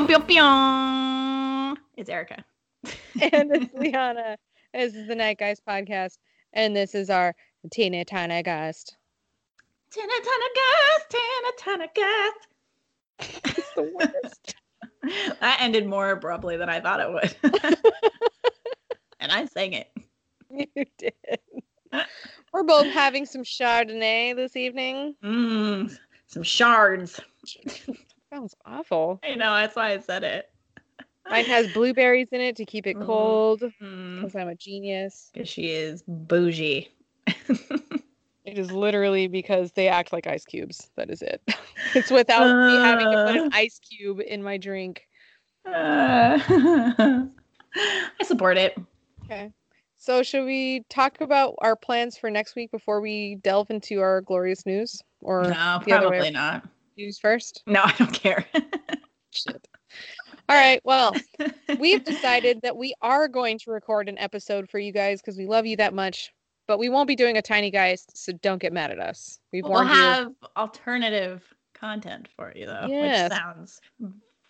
Pew, pew, pew. It's Erica. and it's Liana. This is the Night Guys podcast, and this is our Tina Tana Gust. Tina Tana Gust, Tina Tana Gust. It's the worst. that ended more abruptly than I thought it would. and I sang it. you did. We're both having some Chardonnay this evening. Mm, some shards. Sounds awful. I know, that's why I said it. Mine has blueberries in it to keep it cold because I'm a genius. 'cause she is bougie. It is literally because they act like ice cubes. That is it. It's without me having to put Uh. an ice cube in my drink. Uh, I support it. Okay. So, should we talk about our plans for next week before we delve into our glorious news? Or No, the other way probably not. News first? No, I don't care. Shit. All right. Well, we've decided that we are going to record an episode for you guys because we love you that much. But we won't be doing a tiny guys, so don't get mad at us. We've we'll warned you. have alternative content for you though, Yes. which sounds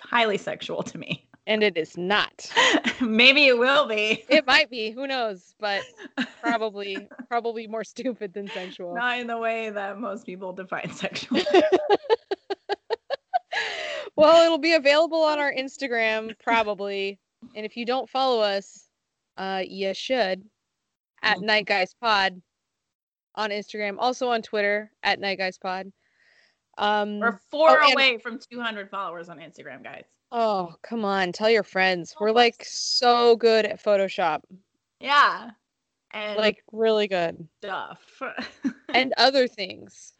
highly sexual to me. And it is not. Maybe it will be. It might be. Who knows? But probably, probably more stupid than sexual. Not in the way that most people define sexual. Well, it'll be available on our Instagram probably. And if you don't follow us, uh, you should at Mhm. Night Guys Pod on Instagram, also on Twitter at Night Guys Pod. Um, We're four Oh, and- away from 200 followers on Instagram, guys. oh, come on, tell your friends. We're like so good at Photoshop, Yeah. And like really good, stuff. and other things.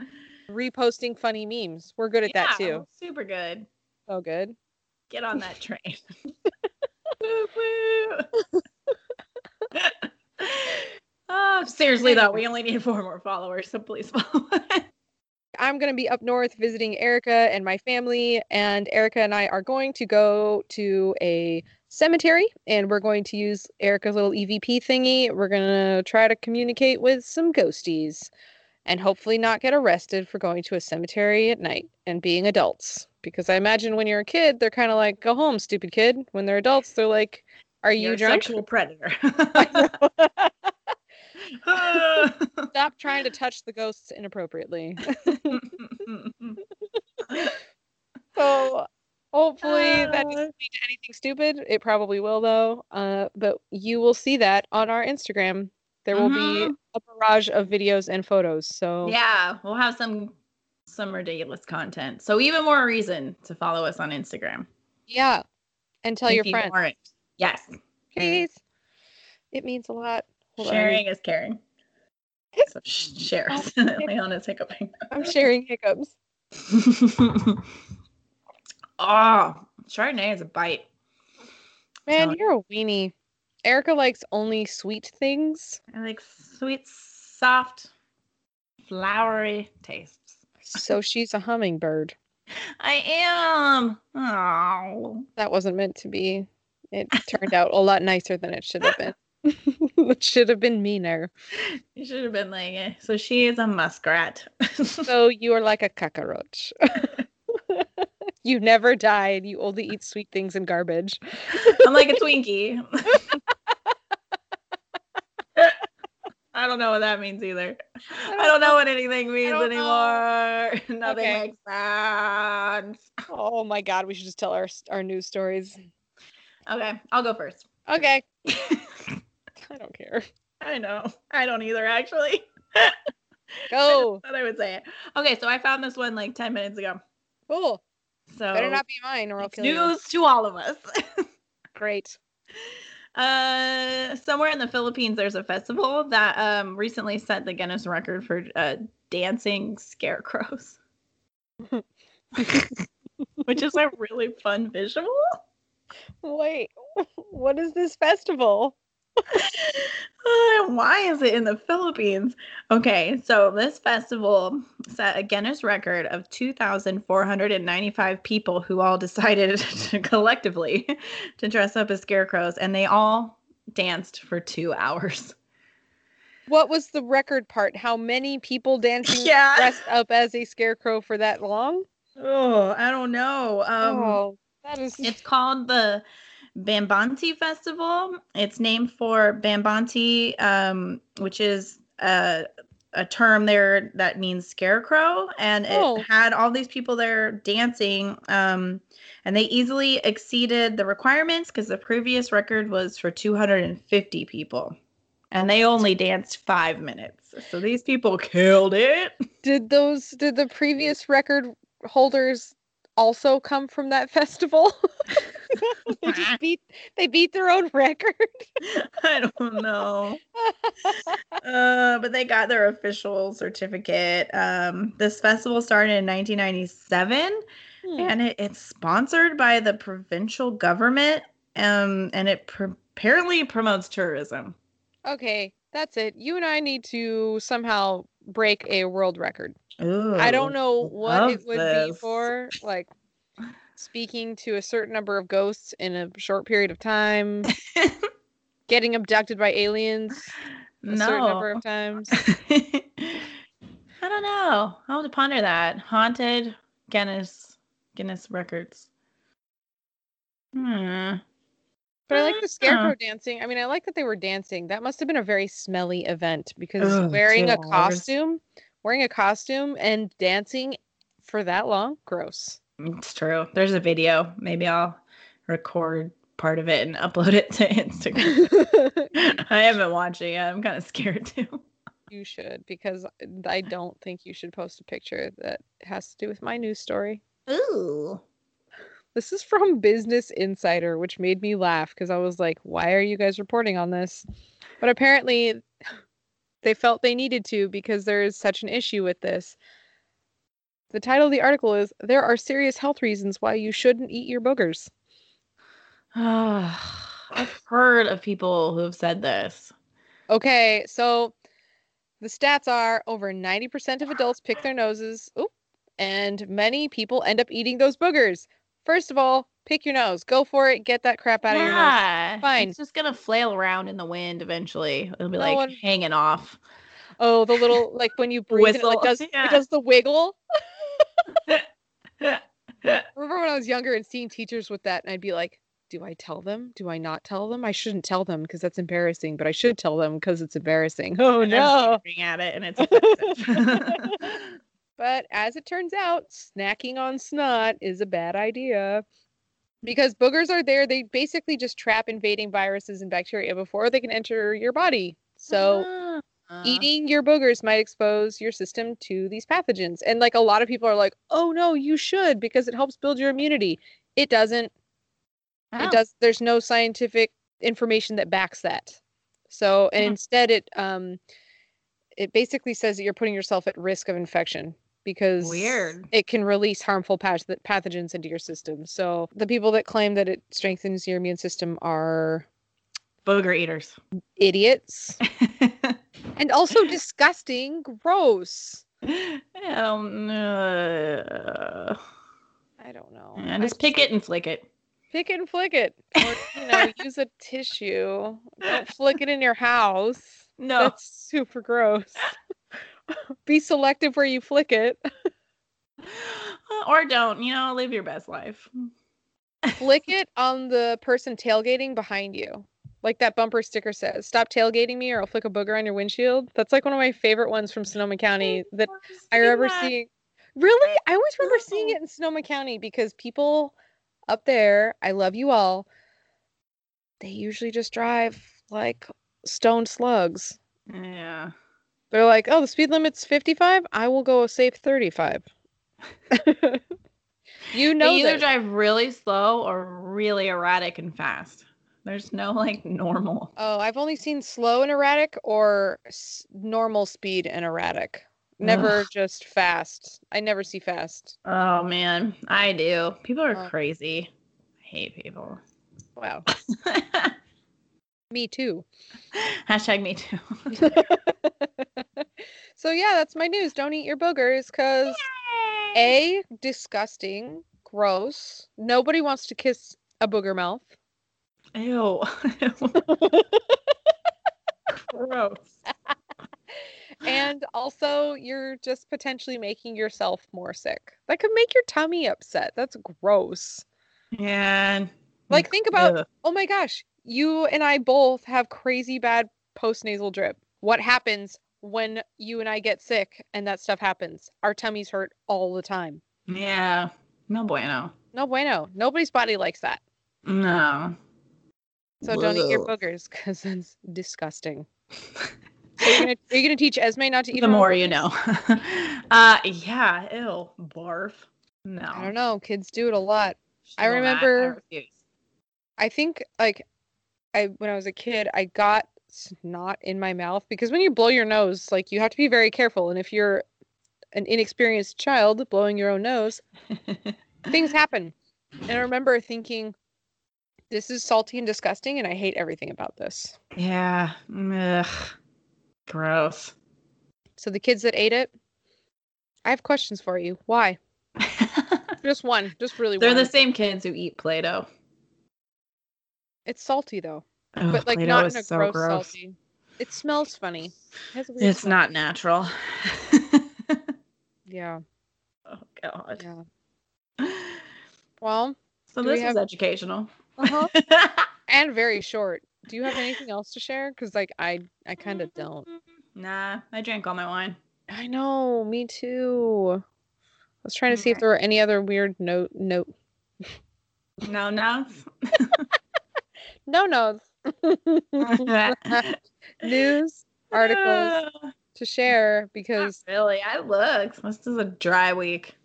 Reposting funny memes. We're good at that too. Super good. So good. Get on that train. woo, woo. oh, seriously though, we only need four more followers, so please follow us. I'm going to be up north visiting Erica and my family, and Erica and I are going to go to a cemetery and we're going to use Erica's little EVP thingy. We're going to try to communicate with some ghosties and hopefully not get arrested for going to a cemetery at night and being adults. Because I imagine when you're a kid, they're kind of like, go home, stupid kid. When they're adults, they're like, are you You're a drunk? sexual predator. Stop trying to touch the ghosts inappropriately. So hopefully that Uh. doesn't lead to anything stupid. It probably will though. Uh, but you will see that on our Instagram. There will be Mhm. a barrage of videos and photos. So yeah, we'll have some some ridiculous content. So even more reason to follow us on Instagram. yeah. And tell if your you friends, aren't. Yes. please. It means a lot. Hold on, Sharing is caring. So sh- share. us. Leona's hiccuping. I'm sharing hiccups. oh, Chardonnay is a bite. Man, you're a weenie. Erica likes only sweet things. I like sweet, soft, flowery tastes. So she's a hummingbird. I am. Oh. That wasn't meant to be. It turned out a lot nicer than it should have been. it should have been meaner. You should have been like, eh. so she is a muskrat. So you are like a cockroach. you never die and you only eat sweet things and garbage. I'm like a Twinkie. I don't know what that means either. I don't know what anything means anymore. Nothing Okay. makes sense. Oh my god, we should just tell our our news stories. Okay, I'll go first. Okay. I don't care. I know. I don't either, actually. Go. Thought I would say it. Okay, so I found this one like 10 minutes ago. Cool. So Better not be mine or I'll kill you. news to all of us. Great. Uh, somewhere in the Philippines, there's a festival that um recently set the Guinness record for uh, dancing scarecrows, which is a really fun visual. Wait. What is this festival? Uh, why is it in the Philippines? Okay, so this festival set a Guinness record of 2,495 people who all decided to collectively to dress up as scarecrows, and they all danced for two hours. What was the record part? How many people dancing Yeah. dressed up as a scarecrow for that long? Oh, I don't know. Um, oh, That is It's called the Bambanti Festival. It's named for Bambanti, um, which is a, a term there that means scarecrow. And it Oh. had all these people there dancing. Um, and they easily exceeded the requirements because the previous record was for 250 people. And they only danced five minutes. So these people killed it. Did those did the previous record holders also come from that festival? they just beat they beat their own record. I don't know. uh, but they got their official certificate. Um, this festival started in 1997, Hmm. and it, it's sponsored by the provincial government. Um, and it pr- apparently promotes tourism. Okay, that's it. You and I need to somehow break a world record. Ooh, I don't know what it would be for, like speaking to a certain number of ghosts in a short period of time, getting abducted by aliens a certain number of times. I don't know. I'll have to ponder that. Haunted Guinness Guinness records. Hmm. But I like the scarecrow dancing. I mean, I like that they were dancing. That must have been a very smelly event because wearing a costume, wearing a costume and dancing for that long, gross. It's true. There's a video. Maybe I'll record part of it and upload it to Instagram. I haven't watched it yet. I'm kind of scared too. you should because I don't think you should post a picture that has to do with my news story. Ooh. This is from Business Insider, which made me laugh because I was like, why are you guys reporting on this? But apparently, they felt they needed to because there is such an issue with this. The title of the article is There Are Serious Health Reasons Why You Shouldn't Eat Your Boogers. I've heard of people who have said this. Okay, so the stats are over 90% of adults pick their noses, oop, and many people end up eating those boogers. First of all, pick your nose. Go for it. Get that crap out of your nose. yeah, Fine. It's just gonna flail around in the wind eventually. It'll be No like one- hanging off. Oh, the little like when you breathe, it like does yeah. it does the wiggle. Remember when I was younger and seeing teachers with that, and I'd be like, "Do I tell them? Do I not tell them? I shouldn't tell them because that's embarrassing, but I should tell them because it's embarrassing." Oh no! at it and it's. But as it turns out, snacking on snot is a bad idea. Because boogers are there, they basically just trap invading viruses and bacteria before they can enter your body. So Ah. Eating your boogers might expose your system to these pathogens. And like a lot of people are like, "Oh no, you should because it helps build your immunity." It doesn't. Oh. It does there's no scientific information that backs that. So, and Hmm. instead it um it basically says that you're putting yourself at risk of infection because Weird. it can release harmful path- pathogens into your system. So, the people that claim that it strengthens your immune system are Booger eaters. idiots and also disgusting, gross. I don't know. I don't know. Yeah, just pick it and flick it. pick it and flick it, or you know, use a tissue. Don't flick it in your house. No. That's super gross. Be selective where you flick it. or don't, you know, live your best life. Flick it on the person tailgating behind you. Like that bumper sticker says, stop tailgating me or I'll flick a booger on your windshield. That's like one of my favorite ones from Sonoma County that I remember seeing. Really? I always remember seeing it in Sonoma County because people up there, I love you all, they usually just drive like stone slugs. Yeah. They're like, oh, the speed limit's 55. I will go a safe 35. you know they either that. drive really slow or really erratic and fast. There's no like normal. Oh, I've only seen slow and erratic or s- normal speed and erratic. Never Ugh. just fast. I never see fast. Oh man, I do. People are Oh. crazy. I hate people. Wow. Me too. Hashtag me too. so yeah, that's my news. Don't eat your boogers because A, disgusting, gross. Nobody wants to kiss a booger mouth. Ew. Gross. and also you're just potentially making yourself more sick. That could make your tummy upset. That's gross. Yeah. Like, think about Ugh. oh my gosh, you and I both have crazy bad postnasal drip. What happens when you and I get sick and that stuff happens? Our tummies hurt all the time. Yeah. No bueno. No bueno. Nobody's body likes that. No. So don't eat your boogers because that's disgusting. So you're gonna, are you gonna teach Esme not to eat the more you know. uh yeah, ew. Barf. No. I don't know. Kids do it a lot. I remember-. I think like I when I was a kid, I got snot in my mouth because when you blow your nose, like you have to be very careful. And if you're an inexperienced child blowing your own nose, things happen. And I remember thinking, this is salty and disgusting, and I hate everything about this. yeah. Ugh. Gross. So the kids that ate it, I have questions for you. Why? Just one. Just really They're one. the same kids who eat Play-Doh. It's salty though, Ugh, but like Play-Doh not in a so gross, gross. salty. It smells funny. It has a weird It's smell. not natural. Yeah. oh god. Yeah. Well, So we this have- was educational. Uh-huh. and very short. Do you have anything else to share? Because like I, I kind of don't. Nah, I drank all my wine. I know. Me too. I was trying to see if there were any other weird note note No, no. no notes news articles to share Not because really. I looked. This is a dry week.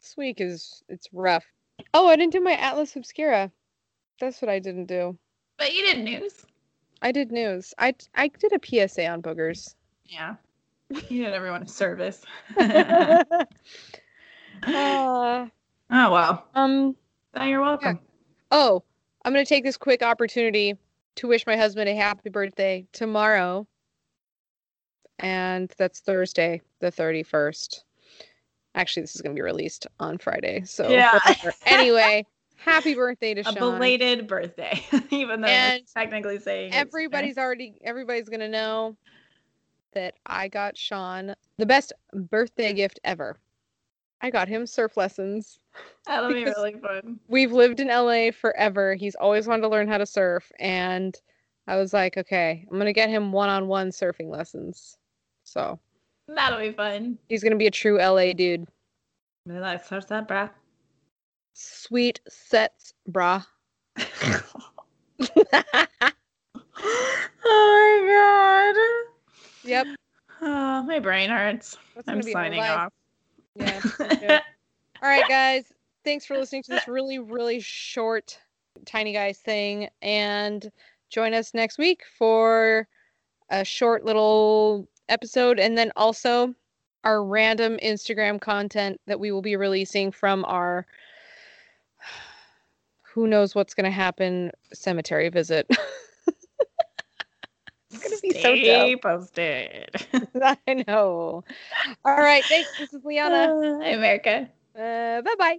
this week is it's rough. Oh, I didn't do my Atlas Obscura. That's what I didn't do. But you did news. I did news. I I did a PSA on boogers. Yeah. You did everyone a service. uh, oh well. um. You're welcome. Oh, I'm gonna take this quick opportunity to wish my husband a happy birthday tomorrow. And that's Thursday, the 31st. Actually, this is gonna be released on Friday. So Yeah. anyway, happy birthday to Sean. A Sean. belated birthday, even though And technically saying everybody's already everybody's gonna know that I got Sean the best birthday gift ever. I got him surf lessons. That'll be really fun. We've lived in LA forever. He's always wanted to learn how to surf, and I was like, okay, I'm gonna get him one-on-one surfing lessons. So That'll be fun. he's gonna be a true LA dude. Really like starts that, bruh. Sweet sets, brah. oh my god. Yep. Oh, my brain hurts. that's I'm gonna be my signing off. Yeah. All right, guys. Thanks for listening to this really, really short Tiny Guys thing. And join us next week for a short little episode. And then also our random Instagram content that we will be releasing from our who knows what's going to happen cemetery visit. it's gonna be so dope. posted. I know. All right. Thanks. This is Liana. Hi, America. Uh, bye bye.